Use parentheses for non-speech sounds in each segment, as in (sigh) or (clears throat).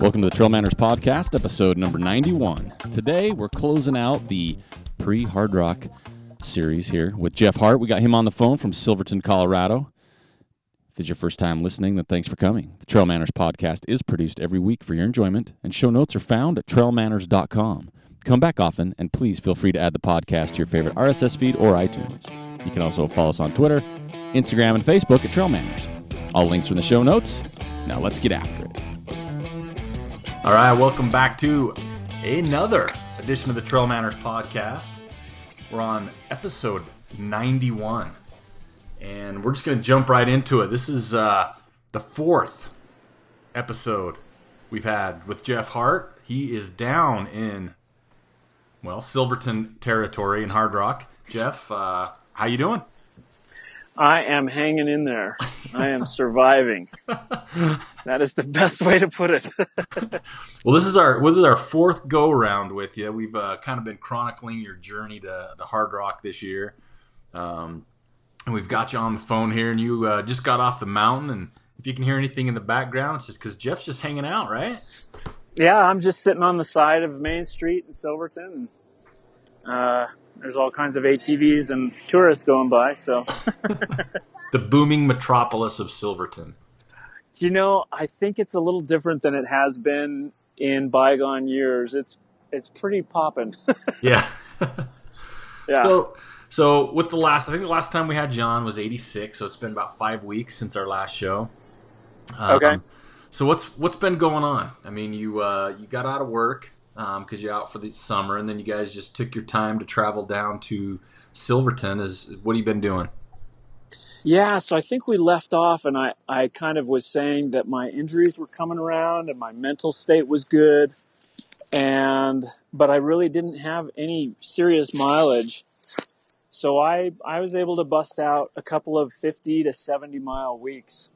Welcome to the Trail Manners Podcast, episode number 91. Today, we're closing out the pre Hardrock series here with Jeff Hart. We got him on the phone from Silverton, Colorado. If this is your first time listening, then thanks for coming. The Trail Manners Podcast is produced every week for your enjoyment, and show notes are found at trailmanners.com. Come back often, and please feel free to add the podcast to your favorite RSS feed or iTunes. You can also follow us on Twitter, Instagram, and Facebook at Trail Manners. All links are in the show notes. Now let's get after it. All right, welcome back to another edition of the Trail Manners podcast. We're on episode 91, and we're just going to jump right into it. This is uh, the fourth episode we've had with Jeff Hart. He is down in well Silverton territory in Hardrock. Jeff, uh, how you doing? I am hanging in there. I am surviving. (laughs) that is the best way to put it. (laughs) well, this is our this is our fourth go round with you. We've uh, kind of been chronicling your journey to, to Hardrock this year, um, and we've got you on the phone here, and you uh, just got off the mountain. And if you can hear anything in the background, it's just because Jeff's just hanging out, right? Yeah, I'm just sitting on the side of Main Street in Silverton. Uh, there's all kinds of ATVs and tourists going by. So, (laughs) the booming metropolis of Silverton. You know, I think it's a little different than it has been in bygone years. It's it's pretty popping. (laughs) yeah. yeah. So, so with the last, I think the last time we had John was '86. So it's been about five weeks since our last show. Um, okay. So what's what's been going on? I mean, you uh, you got out of work because um, you're out for the summer, and then you guys just took your time to travel down to Silverton. Is what have you been doing? Yeah, so I think we left off, and I, I kind of was saying that my injuries were coming around and my mental state was good, and but I really didn't have any serious mileage. So I I was able to bust out a couple of fifty to seventy mile weeks.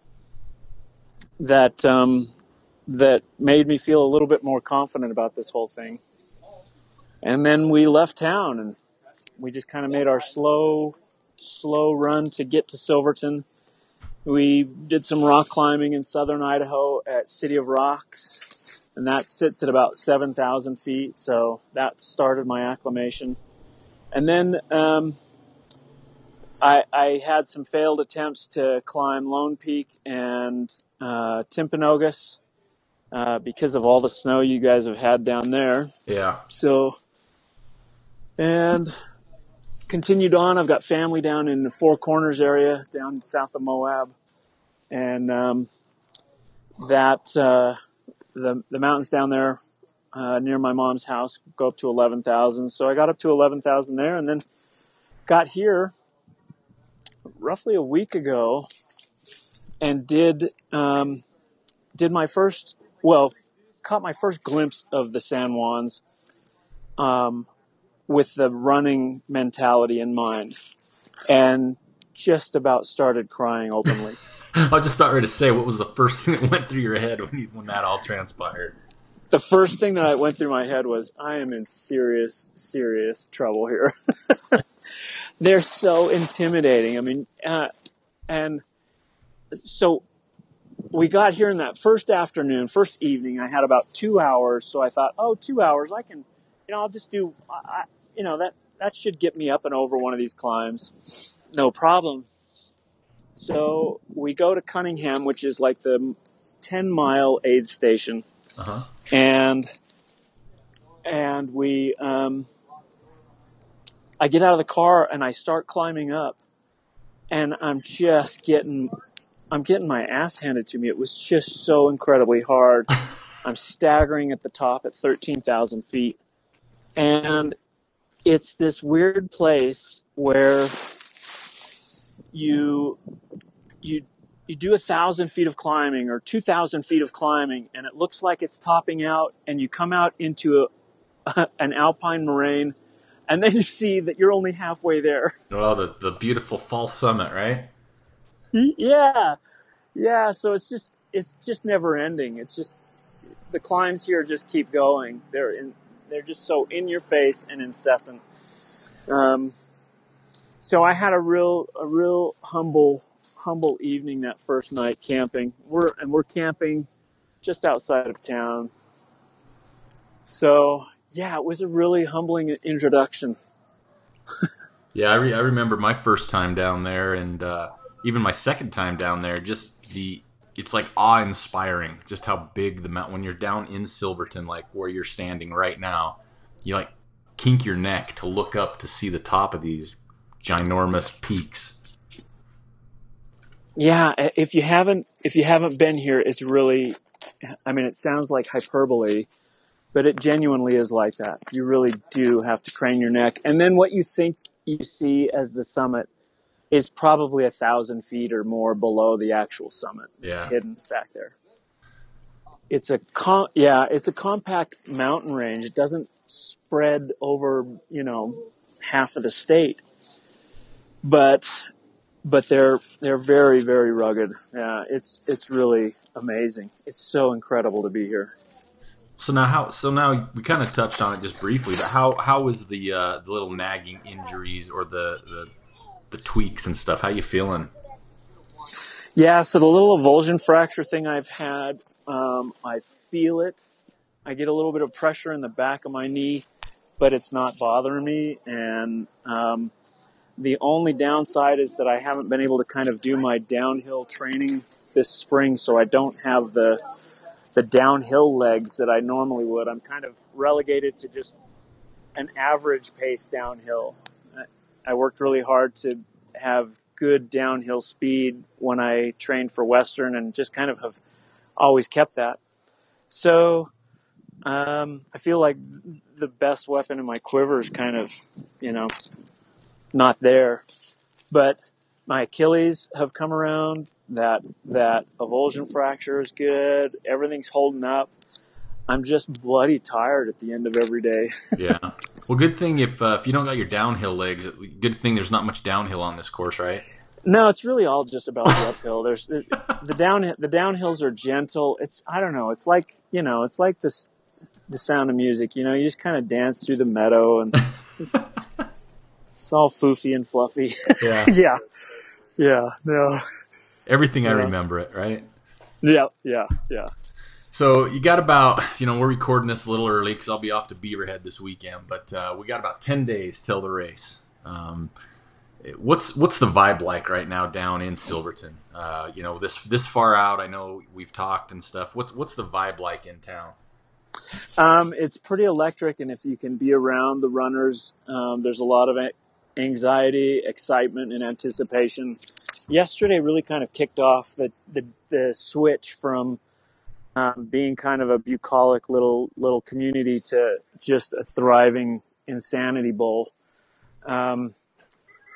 That um, that made me feel a little bit more confident about this whole thing. And then we left town and we just kind of made our slow, slow run to get to Silverton. We did some rock climbing in southern Idaho at City of Rocks, and that sits at about 7,000 feet. So that started my acclimation. And then um, I, I, had some failed attempts to climb Lone Peak and uh, Timpanogos uh, because of all the snow you guys have had down there. Yeah. So, and continued on. I've got family down in the Four Corners area, down south of Moab, and um, that uh, the the mountains down there uh, near my mom's house go up to eleven thousand. So I got up to eleven thousand there, and then got here roughly a week ago, and did um, did my first well, caught my first glimpse of the San Juans um, with the running mentality in mind, and just about started crying openly. (laughs) I was just about ready to say, what was the first thing that went through your head when you, when that all transpired? The first thing that went through my head was, I am in serious, serious trouble here. (laughs) They're so intimidating. I mean, uh, and so we got here in that first afternoon, first evening. I had about two hours, so I thought, oh, two hours, I can, you know, I'll just do, I, you know, that that should get me up and over one of these climbs, no problem. So we go to Cunningham, which is like the ten mile aid station, uh-huh. and and we, um, I get out of the car and I start climbing up, and I'm just getting I'm getting my ass handed to me. It was just so incredibly hard. (laughs) I'm staggering at the top at 13,000 feet. And it's this weird place where you you you do a thousand feet of climbing or two thousand feet of climbing, and it looks like it's topping out, and you come out into a, an alpine moraine, and then you see that you're only halfway there. Well, the the beautiful false summit, right? (laughs) Yeah, yeah. So it's just it's just never ending. It's just the climbs here just keep going. They're in, they're just so in your face and incessant. Um, so I had a real a real humble humble evening that first night camping. We're and we're camping just outside of town. So yeah, it was a really humbling introduction. (laughs) yeah, I, re- I remember my first time down there, and uh, even my second time down there. Just the it's like awe inspiring, just how big the mountain. When you're down in Silverton, like where you're standing right now, you like kink your neck to look up to see the top of these ginormous peaks. Yeah, if you haven't if you haven't been here, it's really I mean it sounds like hyperbole, but it genuinely is like that. You really do have to crane your neck. And then what you think you see as the summit is probably a thousand feet or more below the actual summit. Yeah. It's hidden back there. It's a com- yeah, it's a compact mountain range. It doesn't spread over, you know, half of the state. But but they're they're very very rugged. Yeah, it's it's really amazing. It's so incredible to be here. So now how so now we kind of touched on it just briefly, but how how was the uh, the little nagging injuries or the, the the tweaks and stuff? How you feeling? Yeah, so the little avulsion fracture thing I've had, um, I feel it. I get a little bit of pressure in the back of my knee, but it's not bothering me. And um, the only downside is that I haven't been able to kind of do my downhill training this spring, so I don't have the the downhill legs that I normally would. I'm kind of relegated to just an average pace downhill. I worked really hard to have good downhill speed when I trained for Western and just kind of have always kept that. So um, I feel like the best weapon in my quiver is kind of, you know, not there. But my Achilles have come around. That that avulsion fracture is good. Everything's holding up. I'm just bloody tired at the end of every day. (laughs) yeah. Well, good thing if uh, if you don't got your downhill legs. Good thing there's not much downhill on this course, right? No, it's really all just about the uphill. There's the, the down the downhills are gentle. It's I don't know. It's like you know. It's like this the sound of music. You know, you just kind of dance through the meadow and. It's, it's all foofy and fluffy. Yeah. (laughs) yeah. Yeah. No. Everything Yeah. I remember it, right? Yeah. Yeah. Yeah. So you got about, (laughs) you know, we're recording this a little early because I'll be off to Beaverhead this weekend, but uh, we got about ten days till the race. Um, what's what's the vibe like right now down in Silverton? Uh, you know, this this far out, I know we've talked and stuff. What's what's the vibe like in town? Um, it's pretty electric, and if you can be around the runners, um, there's a lot of anxiety, excitement, and anticipation. Yesterday really kind of kicked off the the, the switch from um, being kind of a bucolic little little community to just a thriving insanity bowl. Um,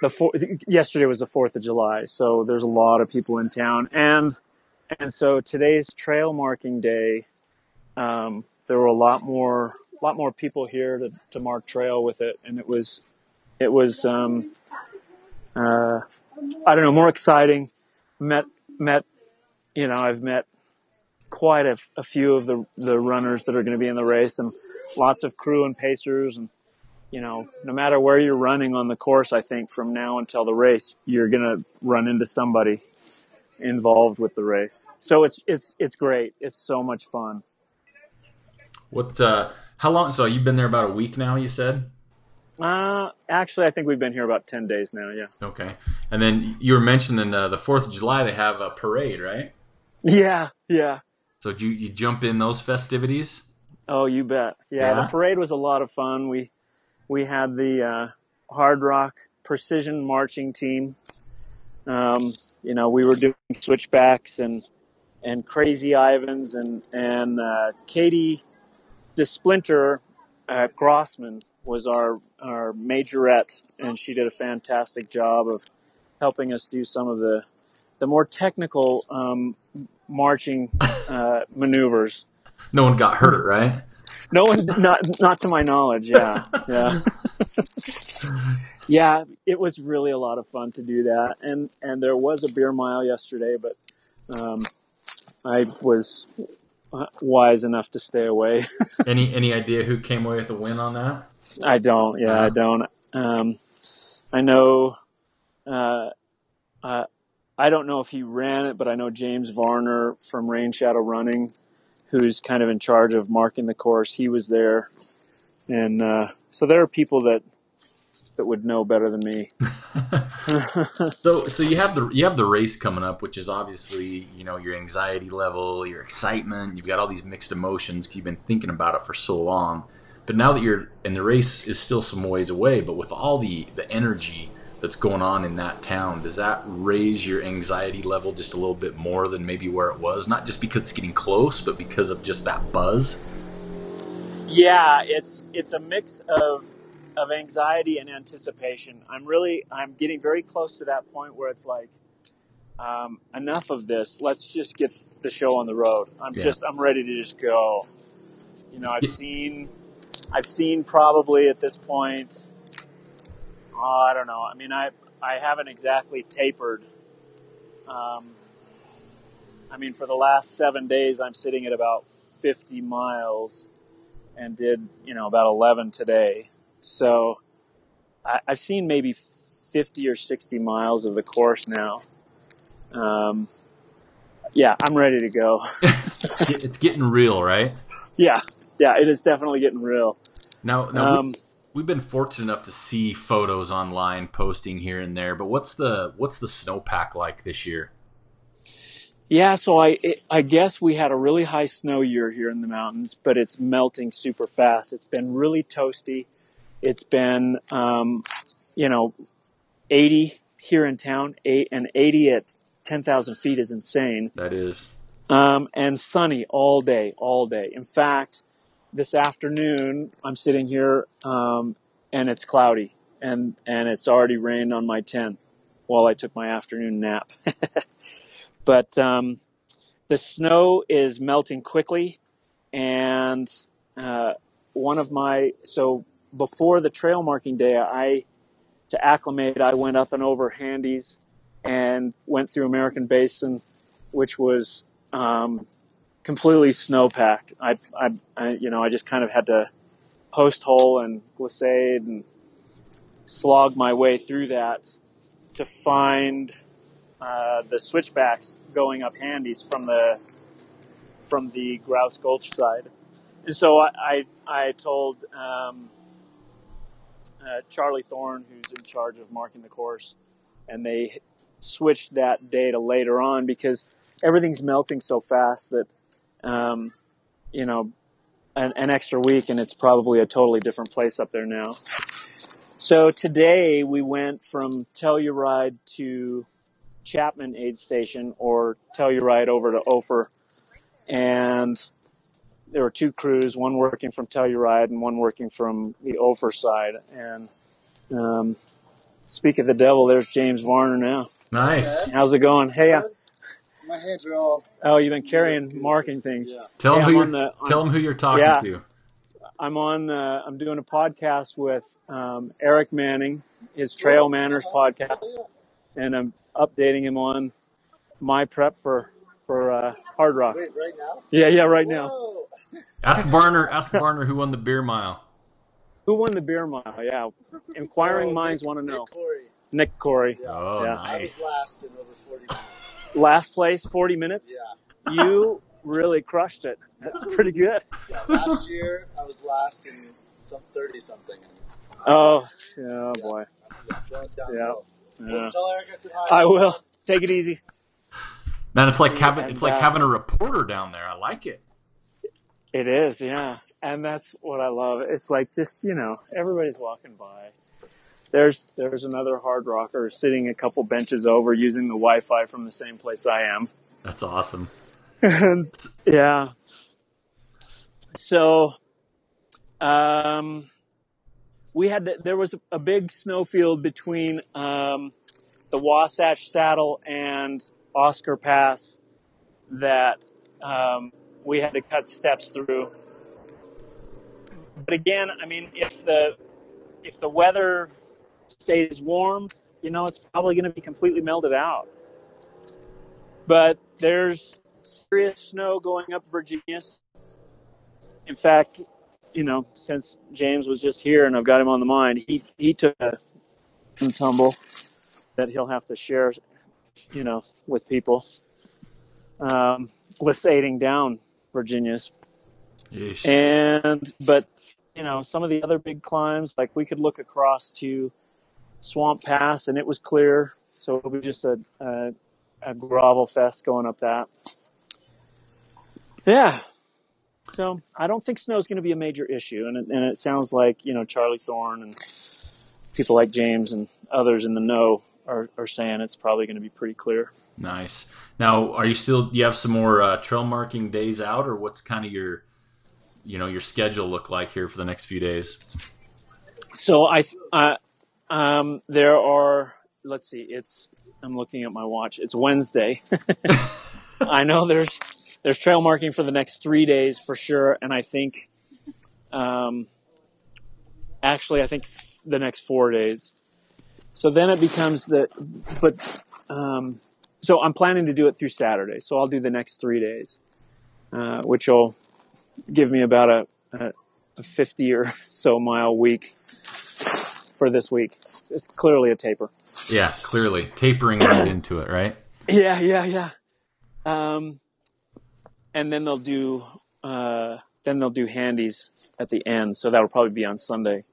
the four, yesterday was the Fourth of July, so there's a lot of people in town, and and so today's trail marking day. Um, there were a lot more lot more people here to, to mark trail with it, and it was it was um, uh, I don't know more exciting. Met met you know I've met quite a, a few of the the runners that are going to be in the race, and lots of crew and pacers, and you know no matter where you're running on the course, I think from now until the race, you're going to run into somebody involved with the race. So it's it's it's great. It's so much fun. What? Uh, how long? So you've been there about a week now. You said. Uh, actually, I think we've been here about 10 days now, yeah. Okay, and then you were mentioning uh, the Fourth of July. They have a parade, right? Yeah, yeah. So do you, you jump in those festivities? Oh, you bet. Yeah, Yeah? the parade was a lot of fun. We we had the uh, Hardrock Precision Marching Team Um, you know, we were doing switchbacks and and crazy Ivans and and uh, Katie DeSplinter uh, Grossman was our our majorette, and she did a fantastic job of helping us do some of the the more technical um, marching uh, (laughs) maneuvers. No one got hurt, right? No one, not not to my knowledge. Yeah, yeah, yeah. It was really a lot of fun to do that, and and there was a beer mile yesterday, but um, I was wise enough to stay away. (laughs) any any idea who came away with the win on that? I don't. Yeah, I don't. Um, I know. Uh, uh, I don't know if he ran it, but I know James Varner from Rainshadow Running, who's kind of in charge of marking the course. He was there, and uh, so there are people that that would know better than me. (laughs) (laughs) so so you have the you have the race coming up, which is obviously you know your anxiety level, your excitement. You've got all these mixed emotions. Cause you've been thinking about it for so long. But now that you're and the race is still some ways away, but with all the the energy that's going on in that town, does that raise your anxiety level just a little bit more than maybe where it was? Not just because it's getting close, but because of just that buzz. Yeah, it's it's a mix of of anxiety and anticipation. I'm really I'm getting very close to that point where it's like um, enough of this. Let's just get the show on the road. I'm yeah. just I'm ready to just go. You know, I've seen I've seen probably at this point. Oh, I don't know. I mean, I I haven't exactly tapered. Um, I mean, for the last seven days, I'm sitting at about 50 miles, and did you know about 11 today. So I, have seen maybe 50 or 60 miles of the course now. Um, yeah, I'm ready to go. (laughs) (laughs) it's getting real, right? Yeah, yeah, it is definitely getting real. Now, now um, we, have been fortunate enough to see photos online posting here and there, but what's the what's the snowpack like this year? Yeah, so I it, I guess we had a really high snow year here in the mountains, but it's melting super fast. It's been really toasty. It's been, um, you know, 80 here in town, eight, and 80 at 10,000 feet is insane. That is. Um, and sunny all day, all day. In fact, this afternoon I'm sitting here um, and it's cloudy and and it's already rained on my tent while I took my afternoon nap. (laughs) but um, the snow is melting quickly, and uh, one of my so before the trail marking day, I to acclimate, I went up and over Handies and went through American Basin, which was um, completely snow packed. I, I, I, you know, I just kind of had to post hole and glissade and slog my way through that to find uh, the switchbacks going up Handies from the from the Grouse Gulch side. And so I, I, I told um, uh, Charlie Thorne, who's in charge of marking the course, and they switched that data later on because everything's melting so fast that, um, you know, an, an extra week and it's probably a totally different place up there now. So today we went from Telluride to Chapman Aid Station or Telluride over to Ophir. And there were two crews, one working from Telluride and one working from the Ophir side. And um, speak of the devil, there's James Varner now. Nice. How's it going? Hey, uh, my hands are all. Oh, you've been carrying, marking things. Yeah. Tell hey, them who you're, the, tell them who you're talking yeah, to. I'm on. Uh, I'm doing a podcast with um, Eric Manning, his Trail Manners podcast, and I'm updating him on my prep for for uh, Hardrock. Wait, right now? Yeah, yeah, right Whoa. now. Ask Varner. Ask Varner who won the beer mile. Who won the beer mile? Yeah, inquiring oh, minds want to know. Nick Coury. Nick Coury. Yeah. Oh, yeah. nice. I was last in over forty minutes. Last place, forty minutes. Yeah. You really crushed it. That's pretty good. Yeah, last year I was last in some thirty something. Oh, yeah, oh boy. Yeah. yeah. Tell Eric I hi. I will. Take it easy. Man, it's like having it's like uh, having a reporter down there. I like it. It is, yeah. And that's what I love. It's like just, you know, everybody's walking by. There's there's another hard rocker sitting a couple benches over using the Wi-Fi from the same place I am. That's awesome. and (laughs) yeah. So, um, we had to, there was a big snowfield between um, the Wasatch Saddle and Oscar Pass that um, we had to cut steps through. But again, I mean, if the if the weather stays warm, you know, it's probably going to be completely melted out. But there's serious snow going up Virginius. In fact, you know, since James was just here and I've got him on the mind, he he took a tumble that he'll have to share, you know, with people. Um, glissading down Virginius. Yeesh. And but you know, some of the other big climbs, like we could look across to Swamp Pass and it was clear, so it'll be just a a, a gravel fest going up that. Yeah. So I don't think snow is going to be a major issue, and it, and it sounds like you know Charlie Thorne and people like James and others in the know are, are saying it's probably going to be pretty clear. Nice. Now, are you still? You have some more uh, trail marking days out, or what's kind of your, you know, your schedule look like here for the next few days? So I, uh, um, there are. Let's see. It's. I'm looking at my watch. It's Wednesday. (laughs) I know there's there's trail marking for the next three days for sure, and I think, um, actually, I think f- the next four days. So then it becomes the, but, um, so I'm planning to do it through Saturday. So I'll do the next three days, uh, which will give me about a, a, a 50 or (laughs) so mile week for this week. It's clearly a taper. Yeah, clearly tapering right (clears throat) into it, right? Yeah, yeah, yeah. Um, and then they'll do uh, then they'll do handies at the end. So that'll probably be on Sunday.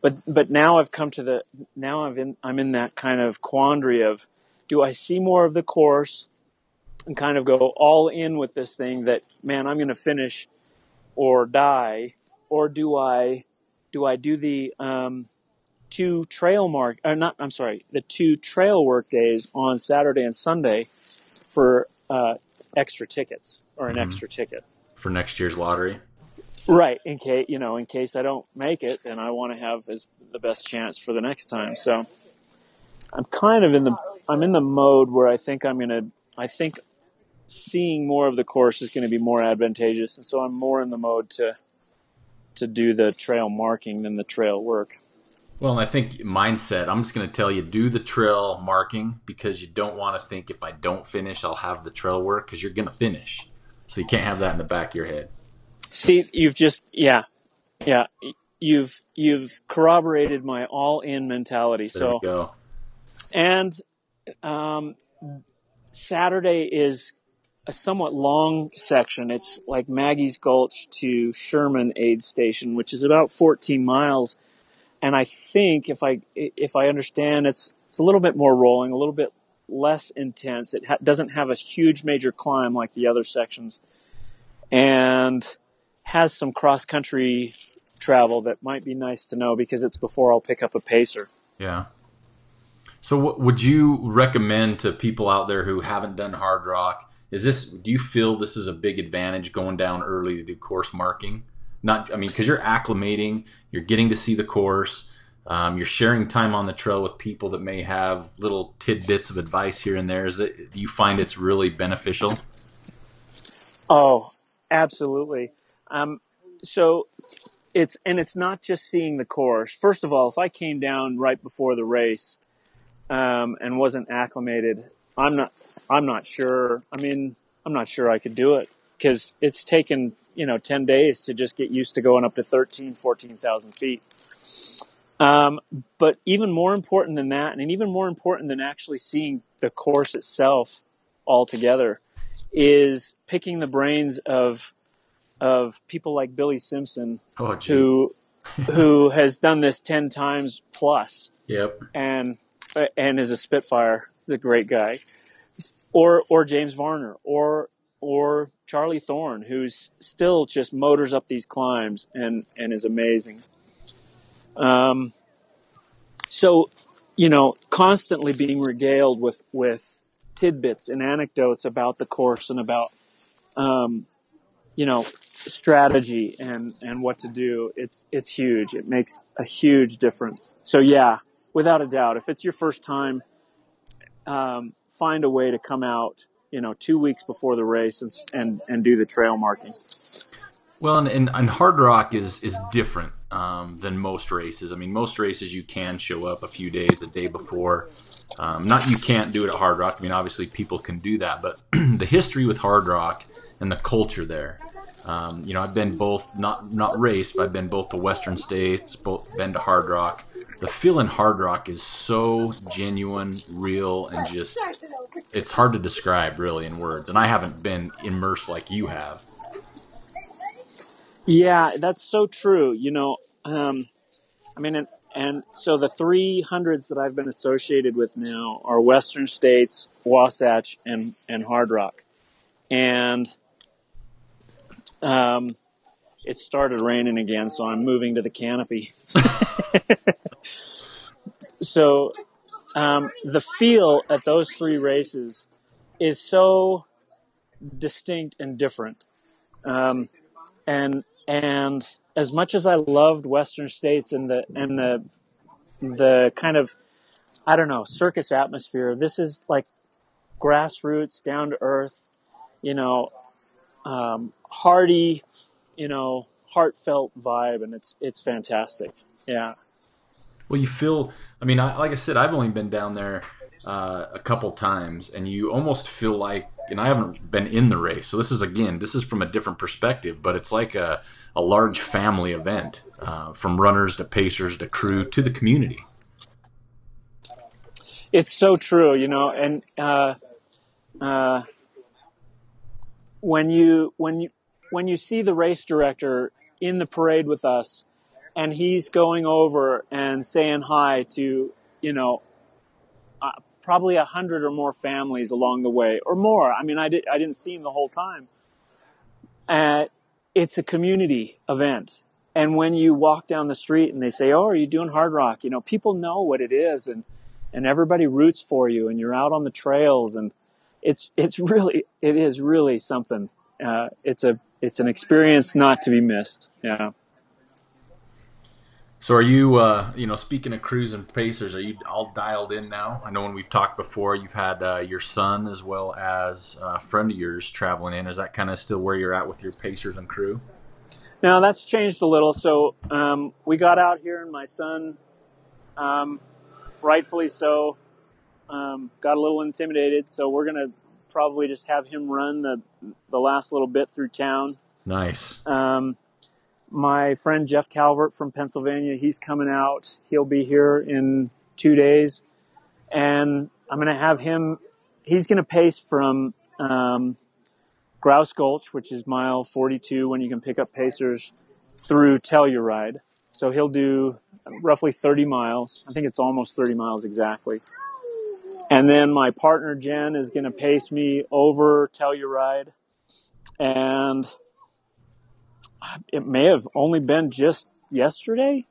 But but now I've come to the now I've in I'm in that kind of quandary of do I see more of the course and kind of go all in with this thing that man I'm going to finish or die or do I do I do the um, two trail mark or not I'm sorry the two trail work days on Saturday and Sunday for uh, extra tickets or an Mhm. extra ticket. For next year's lottery. Right, in case you know, in case I don't make it, and I want to have as the best chance for the next time. So I'm kind of in the I'm in the mode where I think I'm gonna I think seeing more of the course is going to be more advantageous, and so I'm more in the mode to to do the trail marking than the trail work. Well, I think mindset. I'm just going to tell you, do the trail marking because you don't want to think if I don't finish, I'll have the trail work because you're going to finish. So you can't have that in the back of your head. See, you've just yeah, yeah, you've you've corroborated my all in mentality. There So we go. And um, Saturday is a somewhat long section. It's like Maggie's Gulch to Sherman Aid Station, which is about 14 miles. And I think if I if I understand, it's it's a little bit more rolling, a little bit less intense. It ha- doesn't have a huge major climb like the other sections, and has some cross country travel that might be nice to know because it's before I'll pick up a pacer. Yeah. So, what would you recommend to people out there who haven't done hard rock? Is this? Do you feel this is a big advantage going down early to do course marking? Not, I mean, because you're acclimating, you're getting to see the course, um, you're sharing time on the trail with people that may have little tidbits of advice here and there. Is it? You find it's really beneficial? Oh, absolutely. Um, so it's and it's not just seeing the course. First of all, if I came down right before the race um, and wasn't acclimated, I'm not. I'm not sure. I mean, I'm not sure I could do it because it's taken you know 10 days to just get used to going up to 13, 14,000 feet. Um, but even more important than that, and even more important than actually seeing the course itself altogether, is picking the brains of of people like Billy Simpson, Oh, who who has done this ten times plus, Yep. and and is a Spitfire. He's a great guy, or or James Varner, or or Charlie Thorne, who's still just motors up these climbs and and is amazing. Um, so, you know, constantly being regaled with with tidbits and anecdotes about the course and about, um, you know, strategy and and what to do. It's it's huge. It makes a huge difference. So yeah, without a doubt, if it's your first time, um, find a way to come out, you know, two weeks before the race and and, and do the trail marking. Well, and, and, and Hardrock is is different um, than most races. I mean, most races you can show up a few days, the day before. Um, not you can't do it at Hardrock. I mean, obviously people can do that, but (clears throat) the history with Hardrock and the culture there. Um, you know, I've been both not not raced, but I've been both to Western states, both been to Hardrock. The feel in Hardrock is so genuine, real, and just it's hard to describe really in words. And I haven't been immersed like you have. Yeah, that's so true. You know, um, I mean, and, and so the three hundreds that I've been associated with now are Western States, Wasatch, and and Hardrock, and um, it started raining again, so I'm moving to the canopy. (laughs) so um, the feel at those three races is so distinct and different. Um, and and as much as I loved Western states and the and the the kind of I don't know circus atmosphere, this is like grassroots, down to earth, you know, um, hearty, you know, heartfelt vibe, and it's it's fantastic. Yeah. Well, you feel. I mean, I, like I said, I've only been down there uh, a couple times, and you almost feel like. And I haven't been in the race, so this is again, this is from a different perspective. But it's like a a large family event, uh, from runners to pacers to crew to the community. It's so true, you know, and uh, uh, when you when you when you see the race director in the parade with us, and he's going over and saying hi to you know uh, probably a hundred or more families along the way, or more. I mean, I did I didn't see him the whole time. Uh, it's a community event, and when you walk down the street and they say, "Oh, are you doing hard rock? You know, people know what it is, and and everybody roots for you, and you're out on the trails, and it's it's (laughs) really it is really something. Uh, it's a it's an experience not to be missed. Yeah. So are you, uh, you know, speaking of crews and pacers, are you all dialed in now? I know when we've talked before, you've had uh, your son as well as a friend of yours traveling in. Is that kind of still where you're at with your pacers and crew? Now that's changed a little. So um, we got out here, and my son, um, rightfully so, um, got a little intimidated. So we're gonna probably just have him run the the last little bit through town. Nice. Um, my friend Jeff Calvert from Pennsylvania, he's coming out. He'll be here in two days, and I'm going to have him. He's going to pace from um, Grouse Gulch, which is mile 42 when you can pick up pacers, through Telluride. So he'll do roughly 30 miles. I think it's almost 30 miles exactly. And then my partner Jen is going to pace me over Telluride, and it may have only been just yesterday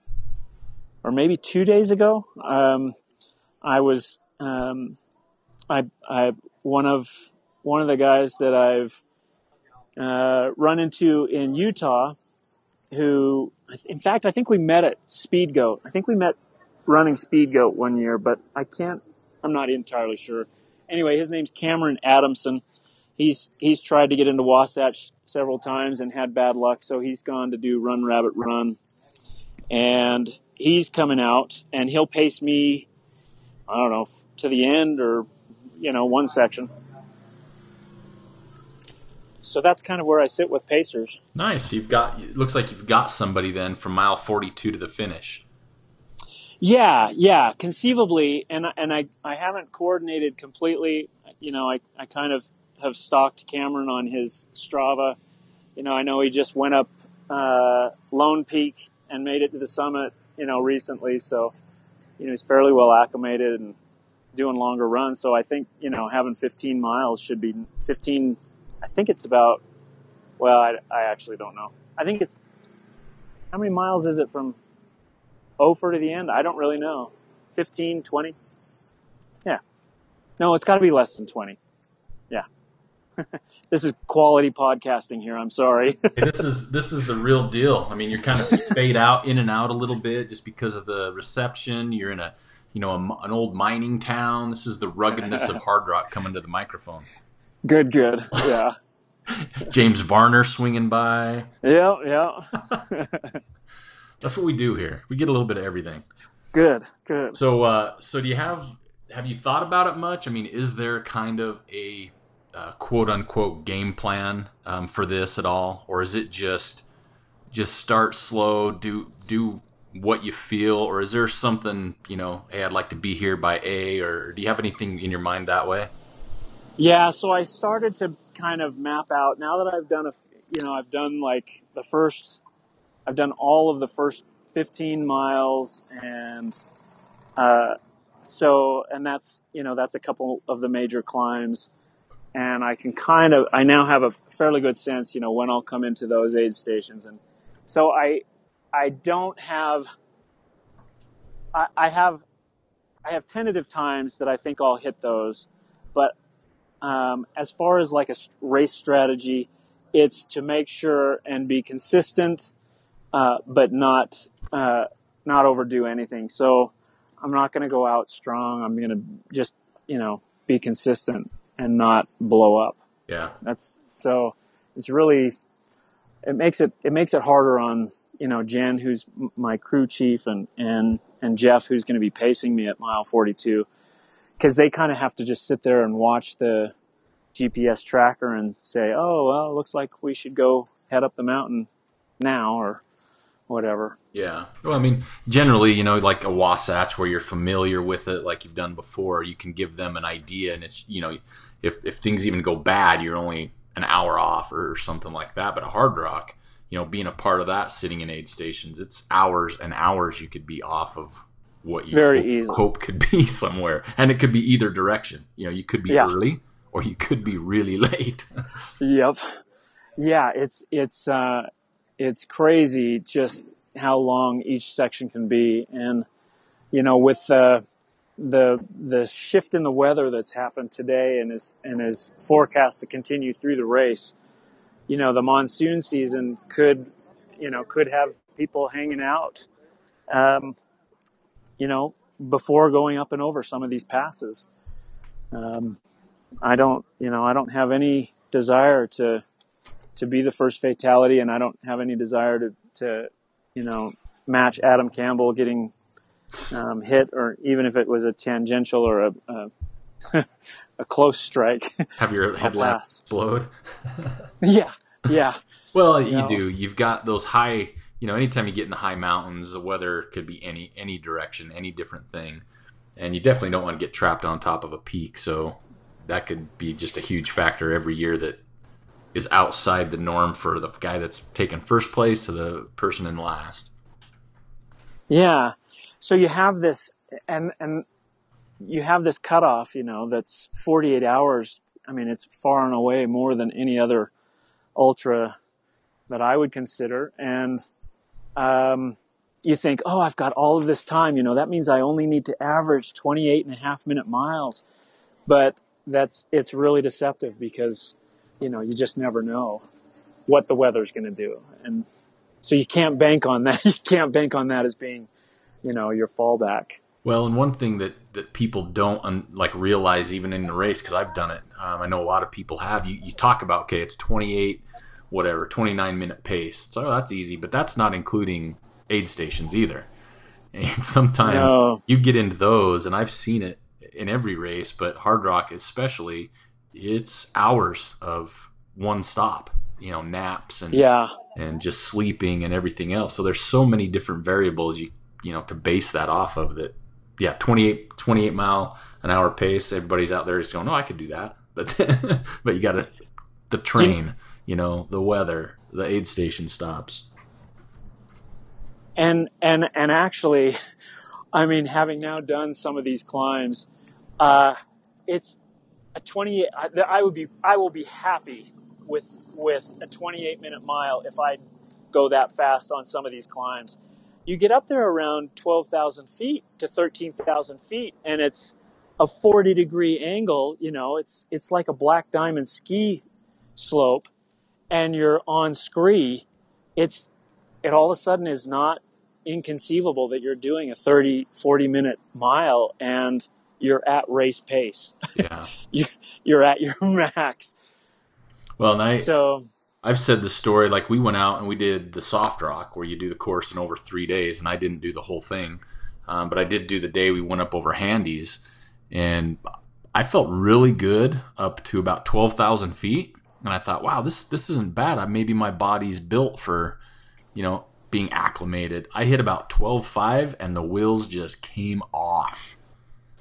or maybe two days ago. Um, I was, um, I, I, one of, one of the guys that I've, uh, run into in Utah who, in fact, I think we met at Speed Goat. I think we met running Speed Goat one year, but I can't, I'm not entirely sure. Anyway, his name's Cameron Adamson he's he's tried to get into Wasatch several times and had bad luck, so he's gone to do Run Rabbit Run, and he's coming out and he'll pace me. I don't know to the end or you know one section. So that's kind of where I sit with pacers. Nice. You've got. Looks like you've got somebody then from mile forty-two to the finish. Yeah, yeah, conceivably, and and I I haven't coordinated completely. You know, I I kind of have stalked Cameron on his Strava. You know, I know he just went up uh, Lone Peak and made it to the summit. You know, recently, so you know he's fairly well acclimated and doing longer runs. So I think you know having 15 miles should be 15. I think it's about. Well, I, I actually don't know. I think it's how many miles is it from Ophir to the end? I don't really know. 15, 20. Yeah. No, it's got to be less than 20. Yeah. (laughs) this is quality podcasting here. I'm sorry. (laughs) Hey, this is this is the real deal. I mean, you're kind of fade out in and out a little bit just because of the reception. You're in a you know a, an old mining town. This is the ruggedness of hard rock coming to the microphone. good, good. Yeah. (laughs) James Varner swinging by. yeah, yeah. That's what we do here. We get a little bit of everything. good, good. So, uh, so do you have have you thought about it much? I mean, is there kind of a uh, quote unquote game plan um, for this at all, or is it just just start slow, do do what you feel, or is there something you know? Hey, I'd like to be here by A, or do you have anything in your mind that way? Yeah, so I started to kind of map out now that I've done a, you know, I've done like the first, I've done all of the first 15 miles and, uh, so, and that's, you know, that's a couple of the major climbs. And I can kind of, I now have a fairly good sense, you know, when I'll come into those aid stations. And so I, I don't have, I, I have, I have tentative times that I think I'll hit those, but um, as far as like a race strategy, it's to make sure and be consistent, uh, but not uh, not overdo anything. So I'm not going to go out strong. I'm going to just you know be consistent and not blow up. Yeah, That's so it's really it makes it it makes it harder on you know Jen who's my crew chief and and and Jeff who's going to be pacing me at mile 42 because they kind of have to just sit there and watch the GPS tracker and say oh well it looks like we should go head up the mountain now or whatever Yeah. Well, I mean, generally, you know, like a Wasatch where you're familiar with it, like you've done before, you can give them an idea, and it's, you know, if if things even go bad, you're only an hour off or something like that. But a Hardrock, you know, being a part of that, sitting in aid stations, it's hours and hours you could be off of what you Very hope, hope could be (laughs) somewhere, and it could be either direction. You know, you could be Yeah. early or you could be really (laughs) late. Yep. Yeah, it's it's uh, it's crazy just how long each section can be, and you know with the the the shift in the weather that's happened today and is and is forecast to continue through the race. You know, the monsoon season could you know could have people hanging out. Um, you know, before going up and over some of these passes. Um, I don't, you know, I don't have any desire to to be the first fatality, and I don't have any desire to to you know match Adam Campbell getting um, hit, or even if it was a tangential or a a, (laughs) a close strike. Have your (laughs) headlamp explode. (laughs) yeah, yeah, Well, you know? do. You've got those high. You know, anytime you get in the high mountains, the weather could be any any direction, any different thing, and you definitely don't want to get trapped on top of a peak. So that could be just a huge factor every year that is outside the norm for the guy that's taken first place to the person in last. yeah. So you have this, and and you have this cutoff, you know, that's 48 hours. I mean, it's far and away more than any other ultra that I would consider. And um, you think, oh, I've got all of this time. You know, that means I only need to average 28 and a half minute miles. But that's it's really deceptive because you know you just never know what the weather's going to do, and so you can't bank on that. (laughs) You can't bank on that as being, you know, your fallback. Well, and one thing that, that people don't un, like realize even in the race because I've done it. Um, I know a lot of people have. You, you talk about okay, it's twenty eight, whatever, twenty nine minute pace. So that's easy, but that's not including aid stations either. (laughs) And sometimes No. you get into those, and I've seen it in every race, but Hardrock especially, it's hours of one stop. You know, naps and Yeah, and just sleeping and everything else. So there's so many different variables you you know to base that off of that. Yeah, 28, 28 mile an hour pace. Everybody's out there just going, "Oh, I could do that," (laughs) but but you got to the train, you know, the weather, the aid station stops. and and and actually, I mean, having now done some of these climbs, uh, it's a 28. I, I would be I will be happy with with a 28 minute mile if I go that fast on some of these climbs. you get up there around 12,000 feet to 13,000 feet and it's a 40 degree angle, you know, it's, it's like a black diamond ski slope and you're on scree. It's, it all of a sudden is not inconceivable that you're doing a 30, 40 minute mile and you're at race pace. Yeah. (laughs) you, you're at your (laughs) max. Well, and I, So, I've said the story like we went out and we did the soft rock where you do the course in over three days, and I didn't do the whole thing, um, but I did do the day we went up over Handies, and I felt really good up to about twelve thousand feet, and I thought, wow, this this isn't bad. I, maybe my body's built for, you know, being acclimated. I hit about twelve five, and the wheels just came off.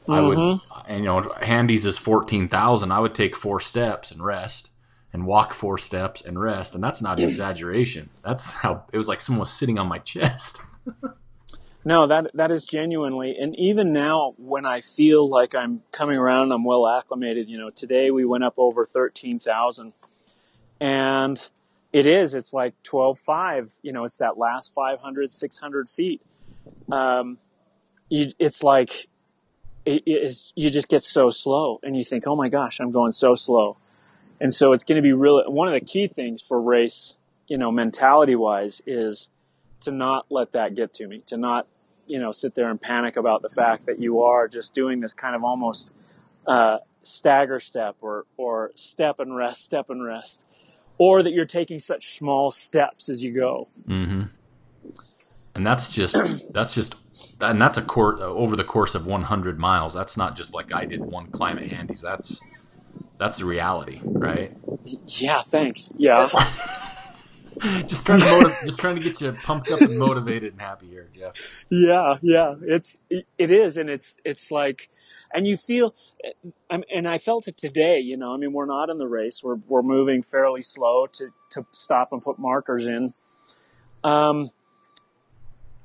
I would, and you know, Handies is fourteen thousand. I would take four steps and rest, and walk four steps and rest, and that's not an exaggeration. That's how it was like someone was sitting on my chest. (laughs) No, that that is genuinely, and even now when I feel like I'm coming around, I'm well acclimated. You know, today we went up over thirteen thousand, and it is. It's like twelve five. You know, it's that last 500, 600 feet. Um, you, it's like it, you just get so slow, and you think, oh my gosh, I'm going so slow, and so it's going to be really one of the key things for race. You know, mentality wise, is to not let that get to me, to not, you know, sit there and panic about the fact that you are just doing this kind of almost uh, stagger step or, or step and rest, step and rest, or that you're taking such small steps as you go. Mm-hmm. And that's just that's just and that's a court over the course of 100 miles. That's not just like I did one climate handies. That's that's the reality, right? Yeah, thanks. Yeah. (laughs) just trying to motiv- just trying to get you pumped up and motivated and happy here, Jeff. yeah yeah it's it it is and it's it's like and you feel and i felt it today you know i mean we're not in the race we're we're moving fairly slow to to stop and put markers in um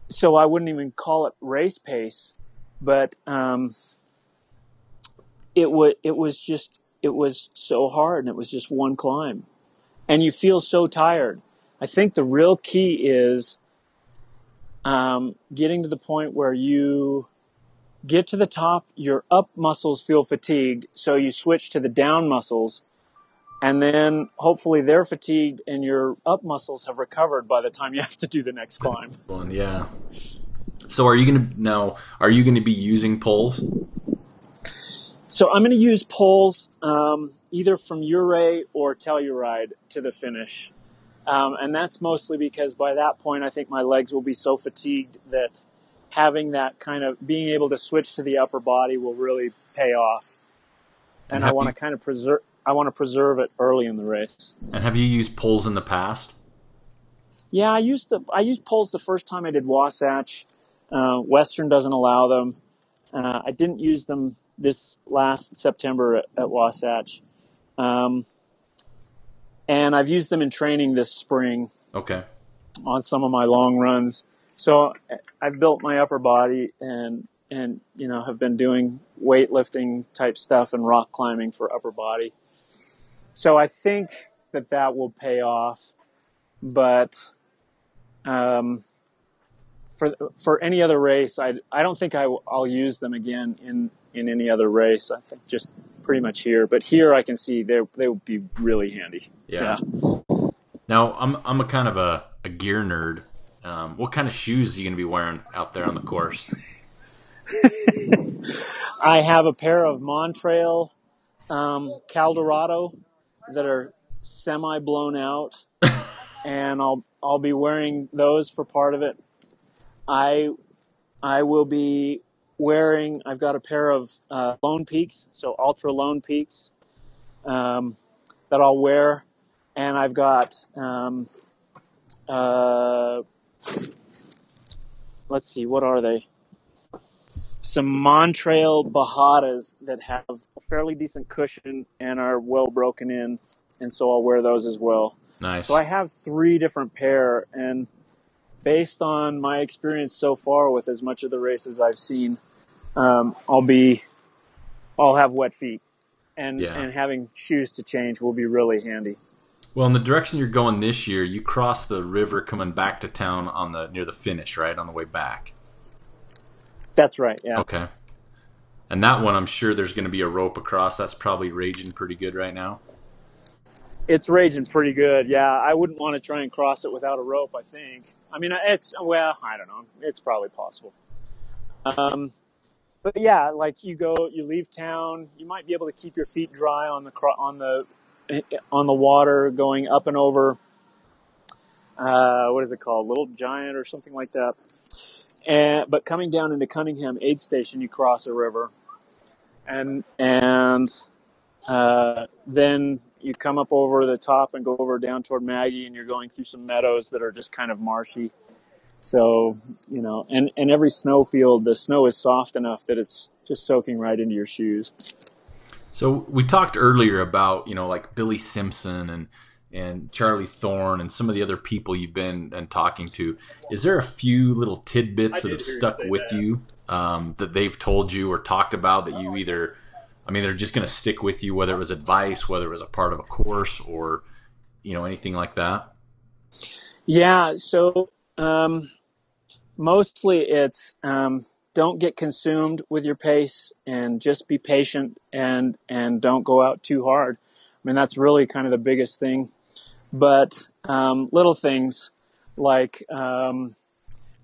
so i wouldn't even call it race pace but um it was it was just it was so hard and it was just one climb. And you feel so tired. I think the real key is um, getting to the point where you get to the top, your up muscles feel fatigued, so you switch to the down muscles, and then hopefully they're fatigued and your up muscles have recovered by the time you (laughs) have to do the next climb. Yeah. So are you gonna now? Are you gonna be using poles? So I'm going to use poles um, either from Ouray or Telluride to the finish. Um, and that's mostly because by that point, I think my legs will be so fatigued that having that kind of being able to switch to the upper body will really pay off. And I want to kind of preserve. I want to preserve it early in the race. And have you used poles in the past? Yeah, I used to. I used poles the first time I did Wasatch. Uh, Western doesn't allow them. Uh, I didn't use them this last September at, at Wasatch, um, and I've used them in training this spring Okay. on some of my long runs. So I've built my upper body and and you know have been doing weightlifting type stuff and rock climbing for upper body. So I think that that will pay off, but um, for for any other race, I I don't think I will, use them again in in any other race. I think just pretty much here, but here I can see they they would be really handy. Yeah. Now I'm I'm a kind of a, a gear nerd. Um, what kind of shoes are you gonna be wearing out there on the course? (laughs) I have a pair of Montrail um, Caldorado that are semi blown out, (laughs) and I'll I'll be wearing those for part of it. I I will be wearing. I've got a pair of uh, Lone Peaks, so Altra Lone Peaks, um, that I'll wear, and I've got. Um, uh, let's see, what are they? Some Montrail Bajadas that have a fairly decent cushion and are well broken in, and so I'll wear those as well. Nice. So I have three different pair, and based on my experience so far with as much of the races I've seen, um, I'll be, I'll have wet feet, and Yeah. and having shoes to change will be really handy. Well, in the direction you're going this year, you cross the river coming back to town on the near the finish, right on the way back. That's right. Yeah. Okay. And that one, I'm sure there's going to be a rope across. That's probably raging pretty good right now. It's raging pretty good. Yeah, I wouldn't want to try and cross it without a rope. I think. I mean, it's well, I don't know. It's probably possible. Um, but yeah, like you go, you leave town. You might be able to keep your feet dry on the on the on the water going up and over. Uh, what is it called? Little Giant or something like that. And but coming down into Cunningham aid station, you cross a river, and and uh, then you come up over the top and go over down toward Maggie, and you're going through some meadows that are just kind of marshy. So you know, and and every snowfield, the snow is soft enough that it's just soaking right into your shoes. So we talked earlier about you know like Billy Simpson and and Charlie Thorn and some of the other people you've been and talking to. Is there a few little tidbits that have stuck with that. you um, that they've told you or talked about that you either, I mean, they're just going to stick with you, whether it was advice, whether it was a part of a course, or you know anything like that? Yeah. So um, mostly it's um, don't get consumed with your pace and just be patient and and don't go out too hard. I mean that's really kind of the biggest thing but um, little things like um,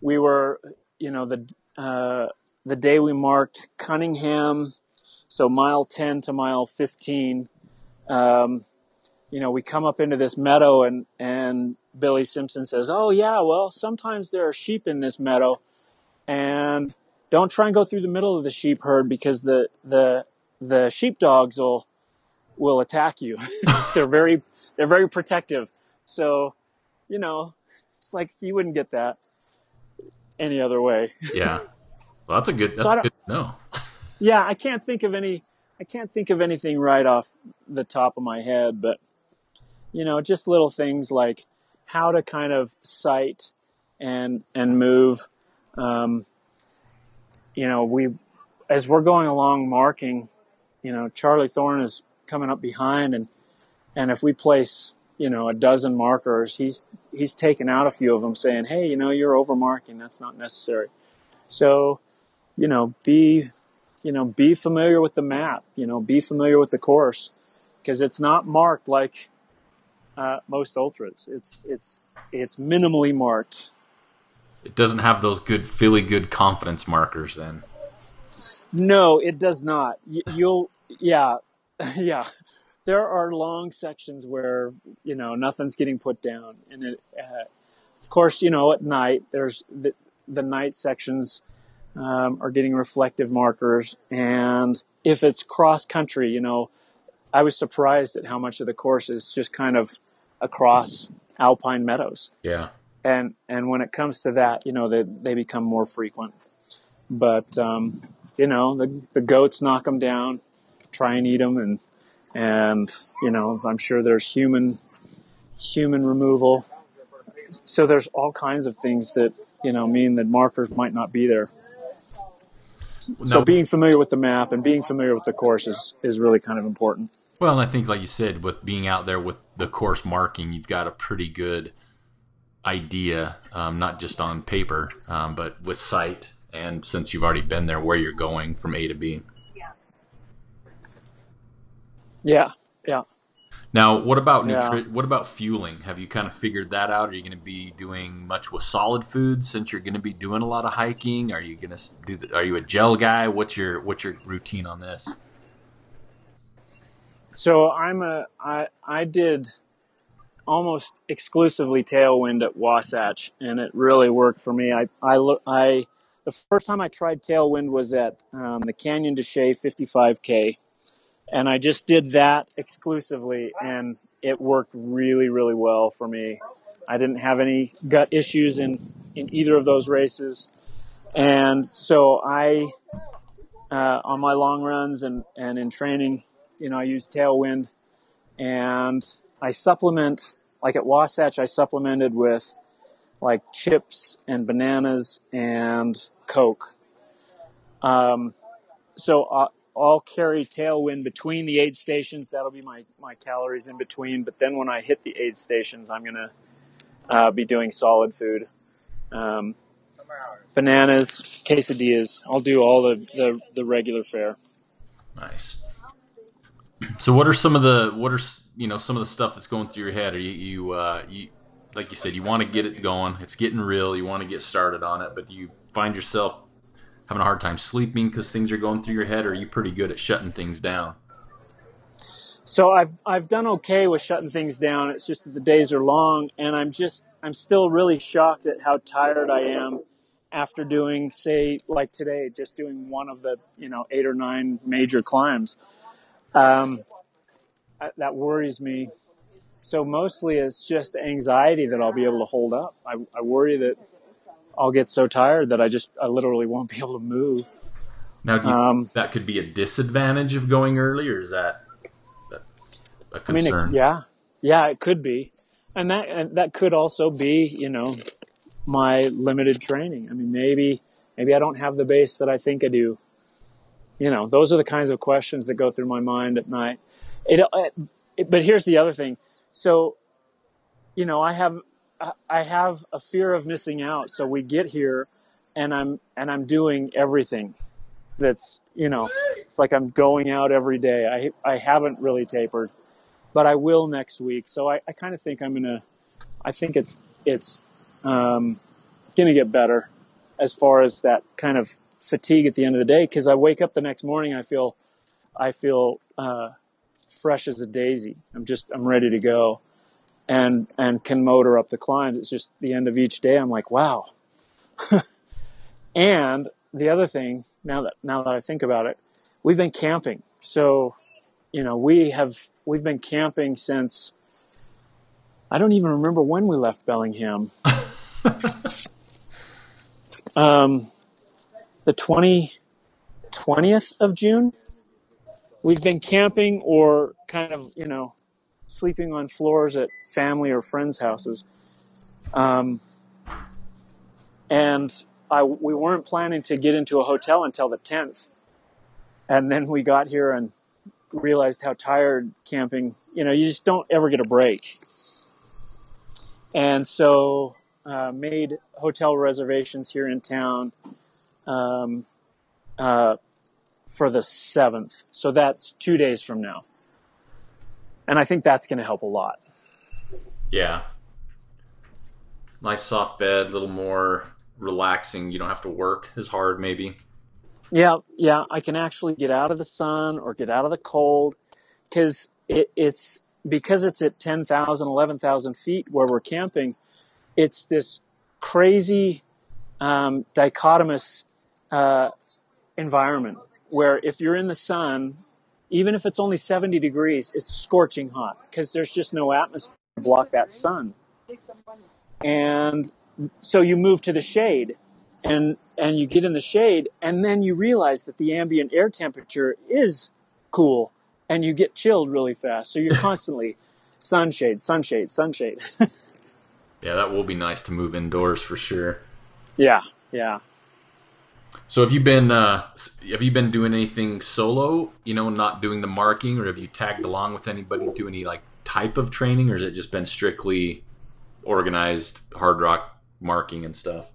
we were, you know, the uh, the day we marked Cunningham, so mile ten to mile fifteen. Um, you know, we come up into this meadow, and and Billy Simpson says, "Oh yeah, well sometimes there are sheep in this meadow, and don't try and go through the middle of the sheep herd because the the the sheepdogs will will attack you. (laughs) They're very they're very protective. So, you know, it's like you wouldn't get that any other way. (laughs) Yeah. Well, that's a good. That's so good to know. yeah, I can't think of any. I can't think of anything right off the top of my head, but you know, just little things like how to kind of sight and and move. Um, you know, we as we're going along marking, you know, Charlie Thorn is coming up behind and and if we place, you know, a dozen markers, he's he's taken out a few of them, saying, "Hey, you know, you're over marking. That's not necessary." So, you know, be, you know, be familiar with the map. You know, be familiar with the course, because it's not marked like uh, most ultras. It's it's it's minimally marked. It doesn't have those good Philly good confidence markers then. No, it does not. You'll yeah (laughs) yeah there are long sections where you know nothing's getting put down, and it, uh, of course, you know at night there's the, the night sections um, are getting reflective markers, and if it's cross country, you know, I was surprised at how much of the course is just kind of across alpine meadows. Yeah. And and when it comes to that, you know, they they become more frequent. But um, you know, the the goats knock them down, try and eat them, and and you know I'm sure there's human human removal. So there's all kinds of things that you know mean that markers might not be there. Now, so being familiar with the map and being familiar with the course is, is really kind of important. Well, and I think, like you said, with being out there with the course marking, you've got a pretty good idea, um, not just on paper, um, but with sight, and since you've already been there, where you're going from A to B. Yeah, yeah. Now, what about nutri- yeah. what about fueling? Have you kind of figured that out? Are you going to be doing much with solid foods since you're going to be doing a lot of hiking? Are you going to do? The, are you a gel guy? What's your what's your routine on this? So I'm a I I did almost exclusively tailwind at Wasatch, and it really worked for me. I I I the first time I tried tailwind was at um, the Canyon de Chelly 55k and I just did that exclusively, and it worked really, really well for me. I didn't have any gut issues in in either of those races, and so I, uh, on my long runs and and in training, you know, I use Tailwind, and I supplement like at Wasatch, I supplemented with like chips and bananas and Coke. Um, so uh, I'll carry tailwind between the aid stations. That'll be my, my calories in between. But then when I hit the aid stations, I'm going to uh, be doing solid food. Um, bananas, quesadillas. I'll do all the, the, the regular fare. Nice. So, what are some of the what are you know some of the stuff that's going through your head? Are you you, uh, you like you said you want to get it going? It's getting real. You want to get started on it, but do you find yourself having a hard time sleeping because things are going through your head, or are you pretty good at shutting things down? So I've I've done okay with shutting things down. It's just that the days are long, and I'm just I'm still really shocked at how tired I am after doing, say, like today, just doing one of the you know eight or nine major climbs. Um, that worries me. So mostly it's just anxiety that I'll be able to hold up. I, I worry that I'll get so tired that I just I literally won't be able to move. Now, do you, um, that could be a disadvantage of going early, or is that, that a concern? I mean, it, yeah, yeah, it could be, and that and that could also be, you know, my limited training. I mean, maybe maybe I don't have the base that I think I do. You know, those are the kinds of questions that go through my mind at night. It, it but here's the other thing. So, you know, I have I have a fear of missing out. So we get here, and I'm and I'm doing everything. That's you know, it's like I'm going out every day. I I haven't really tapered, but I will next week. So I, I kind of think I'm gonna. I think it's it's um, gonna get better as far as that kind of fatigue at the end of the day because I wake up the next morning I feel I feel uh, fresh as a daisy. I'm just I'm ready to go and and can motor up the climbs. It's just the end of each day. I'm like, wow. (laughs) and the other thing, now that now that I think about it, we've been camping. So, you know, we have we've been camping since I don't even remember when we left Bellingham. (laughs) um, the 20, 20th of June. We've been camping or kind of, you know, sleeping on floors at family or friends' houses. Um, and I, we weren't planning to get into a hotel until the 10th. And then we got here and realized how tired camping, you know, you just don't ever get a break. And so, uh, made hotel reservations here in town, um, uh, for the 7th. So that's two days from now. And I think that's going to help a lot. Yeah. Nice soft bed, a little more relaxing. You don't have to work as hard, maybe. Yeah, yeah. I can actually get out of the sun or get out of the cold because it, it's because it's at 10,000, 11,000 feet where we're camping. It's this crazy um, dichotomous uh, environment where if you're in the sun even if it's only 70 degrees, it's scorching hot because there's just no atmosphere to block that sun. And so you move to the shade and, and you get in the shade and then you realize that the ambient air temperature is cool and you get chilled really fast. So you're (laughs) constantly sunshade, sunshade, sunshade. (laughs) yeah, that will be nice to move indoors for sure. Yeah, yeah. So have you been uh, have you been doing anything solo? You know, not doing the marking, or have you tagged along with anybody to do any like type of training, or has it just been strictly organized Hardrock marking and stuff?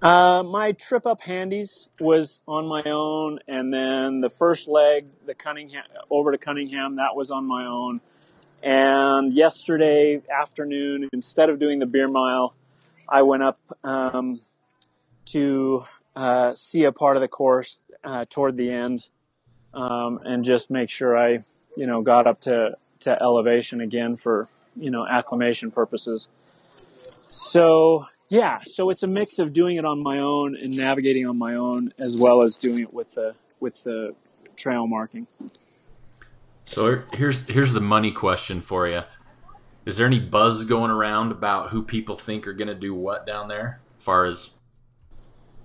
Uh, my trip up Handies was on my own, and then the first leg, the Cunningham over to Cunningham, that was on my own. And yesterday afternoon, instead of doing the beer mile, I went up um, to uh, see a part of the course uh, toward the end um, and just make sure I, you know, got up to, to elevation again for, you know, acclimation purposes. So, yeah, so it's a mix of doing it on my own and navigating on my own as well as doing it with the, with the trail marking. So here's here's the money question for you. Is there any buzz going around about who people think are going to do what down there, as far as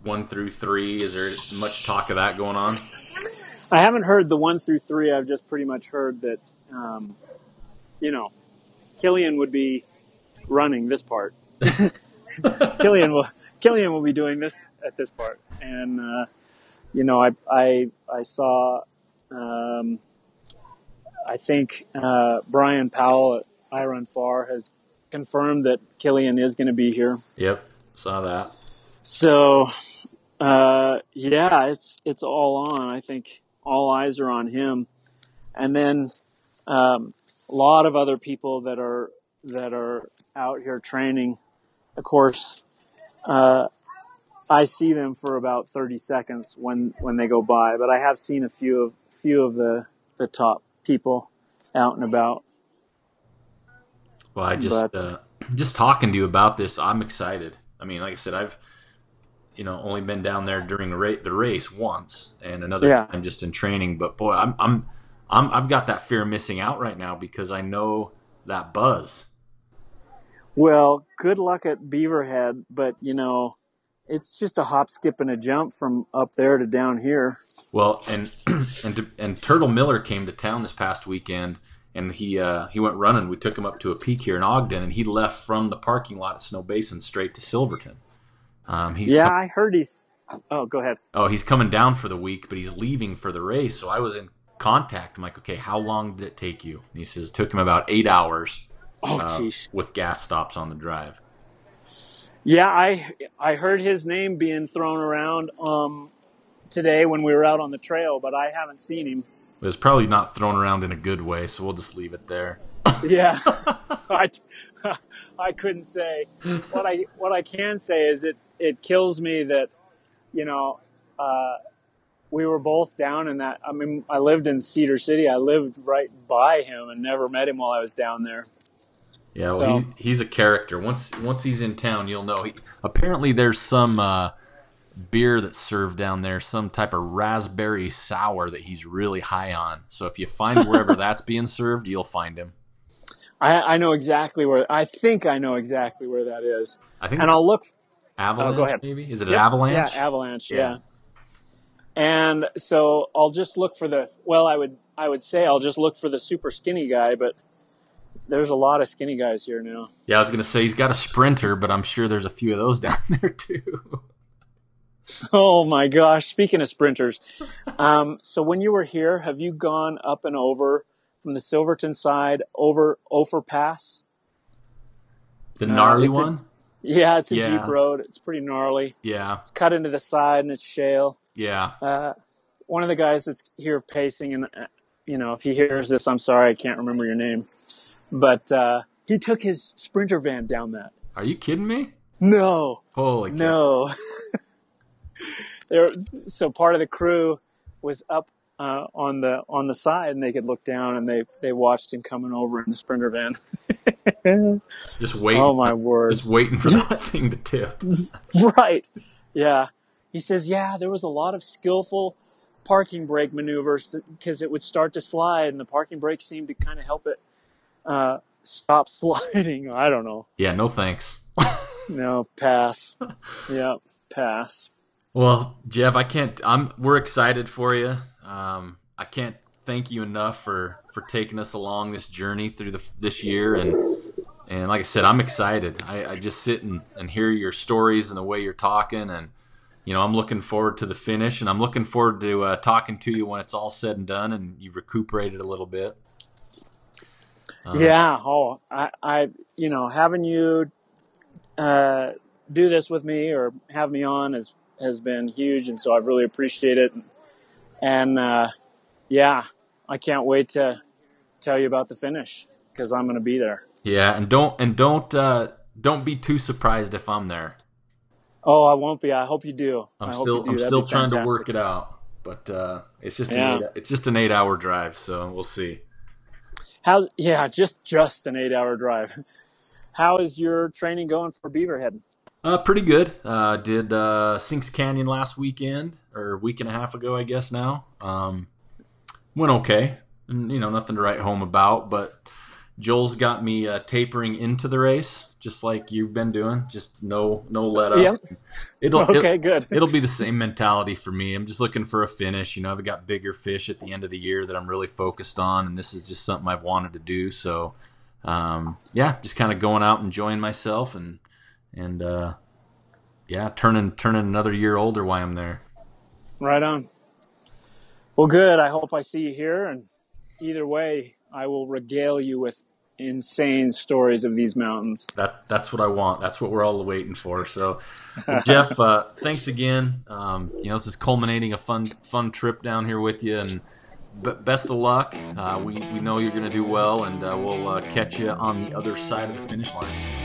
one through three? Is there much talk of that going on? I haven't heard the one through three. I've just pretty much heard that, um, you know, Kilian would be running this part. (laughs) Kilian will Kilian will be doing this at this part, and uh, you know, I I I saw Um, I think uh, Bryon Powell at iRunFar has confirmed that Kilian is going to be here. Yep, saw that. So, uh, yeah, it's it's all on. I think all eyes are on him, and then um, a lot of other people that are that are out here training. Of course, uh, I see them for about thirty seconds when when they go by, but I have seen a few of few of the the top people out and about. Well, I just But- uh, (clears throat) just talking to you about this, I'm excited. I mean, like I said, I've you know only been down there during the race, the race once, and another Yeah. time just in training. But boy, I'm I'm I'm I've got that fear of missing out right now because I know that buzz. Well, good luck at Beaverhead, but you know, it's just a hop, skip, and a jump from up there to down here. Well, and (clears throat) and and Turtle Miller came to town this past weekend, and he uh, he went running. We took him up to a peak here in Ogden, and he left from the parking lot at Snowbasin straight to Silverton. Um, he's yeah, I heard he's. Oh, go ahead. oh, he's coming down for the week, but he's leaving for the race. So I was in contact. I'm like, okay, how long did it take you? And he says it took him about eight hours Oh, uh, with gas stops on the drive. Yeah, I I heard his name being thrown around um, today when we were out on the trail, but I haven't seen him. It was probably not thrown around in a good way, so we'll just leave it there. Yeah, (laughs) I, I couldn't say. What I what I can say is it it kills me that you know uh, we were both down in that. I mean, I lived in Cedar City. I lived right by him and never met him while I was down there. Yeah, well, So- he's, he's a character. Once once he's in town, you'll know. He, apparently, there's some uh, beer that's served down there, some type of raspberry sour that he's really high on. So if you find wherever (laughs) that's being served, you'll find him. I, I know exactly where. I think I know exactly where that is, I think and I'll look. avalanche. oh, go ahead. Maybe is it Yep, an avalanche? Yeah, avalanche. Yeah. Yeah. And so I'll just look for the. Well, I would I would say I'll just look for the super skinny guy, but there's a lot of skinny guys here now. Yeah, I was gonna say he's got a sprinter, but I'm sure there's a few of those (laughs) down there too. Oh my gosh! Speaking of sprinters, um, so when you were here, have you gone up and over from the Silverton side over Ophir Pass? The gnarly it's a- one. Yeah, it's a Yeah. jeep road. It's pretty gnarly. Yeah, It's cut into the side and it's shale. yeah. Uh, one of the guys that's here pacing, and uh, you know, if he hears this, I'm sorry, I can't remember your name, but uh, he took his sprinter van down that. Are you kidding me? No, Holy cow. no. (laughs) there, so part of the crew was up uh, on the on the side, and they could look down, and they they watched him coming over in the sprinter van. (laughs) Just waiting. oh my word! Just waiting for that (laughs) thing to tip. (laughs) right. Yeah. He says, yeah, there was a lot of skillful parking brake maneuvers because it would start to slide and the parking brake seemed to kind of help it uh, stop sliding. I don't know. Yeah, no thanks. No, pass. yeah, pass. Well, Jeff, I can't. I'm. We're excited for you. Um, I can't thank you enough for for taking us along this journey through the this year, and and like I said, I'm excited. I, I just sit and, and hear your stories and the way you're talking, and you know, I'm looking forward to the finish, and I'm looking forward to uh, talking to you when it's all said and done, and you've recuperated a little bit. Uh, yeah. Oh, I, I, you know, having you uh, do this with me or have me on has has been huge, and so I really appreciate it. And uh, yeah, I can't wait to tell you about the finish because I'm going to be there. yeah, and don't and don't uh, don't be too surprised if I'm there. Oh, I won't be. I hope you do. I'm I hope still you do. I'm That'd still trying to work it out, but uh, it's just Yeah. an eight, it's just an eight hour drive, so we'll see. How's yeah, just just an eight hour drive. (laughs) How is your training going for Beaverhead? Uh, pretty good. Uh, did uh, Sinks Canyon last weekend or a week and a half ago, I guess now. Um, went okay, and you know nothing to write home about. But Joel's got me uh, tapering into the race, just like you've been doing. Just no no let up. Yep. It'll Okay, it, good. it'll be the same mentality for me. I'm just looking for a finish. You know, I've got bigger fish at the end of the year that I'm really focused on, and this is just something I've wanted to do. So, um, yeah, just kind of going out, and enjoying myself, and and uh, yeah, turning turning another year older while I'm there. Right on. Well, good. I hope I see you here. And either way, I will regale you with insane stories of these mountains. That that's what I want. That's what we're all waiting for. So, well, (laughs) Jeff, uh, thanks again. Um, you know, this is culminating a fun fun trip down here with you, and b- best of luck. Uh, we we know you're going to do well, and uh, we'll uh, catch you on the other side of the finish line.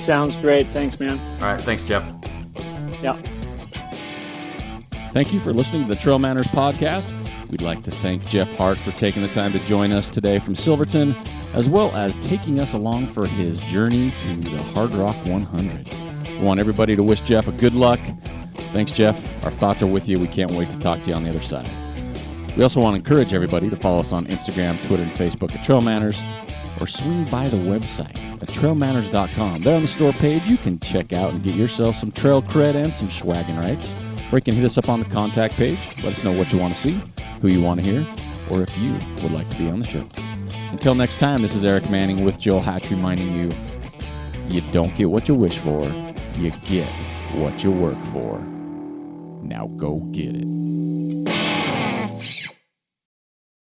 Sounds great. Thanks, man. All right, thanks, Jeff. Yeah. Thank you for listening to the Trail Manners podcast. We'd like to thank Jeff Hart for taking the time to join us today from Silverton, as well as taking us along for his journey to the Hardrock 100. We want everybody to wish Jeff a good luck. Thanks, Jeff. Our thoughts are with you. We can't wait to talk to you on the other side. We also want to encourage everybody to follow us on Instagram, Twitter, and Facebook at Trail Manners, or swing by the website at trailmanners.com. There on the store page, you can check out and get yourself some trail cred and some swagging rights. Or you can hit us up on the contact page. Let us know what you want to see, who you want to hear, or if you would like to be on the show. Until next time, this is Eric Manning with Joel Hatch reminding you you don't get what you wish for, you get what you work for. Now go get it.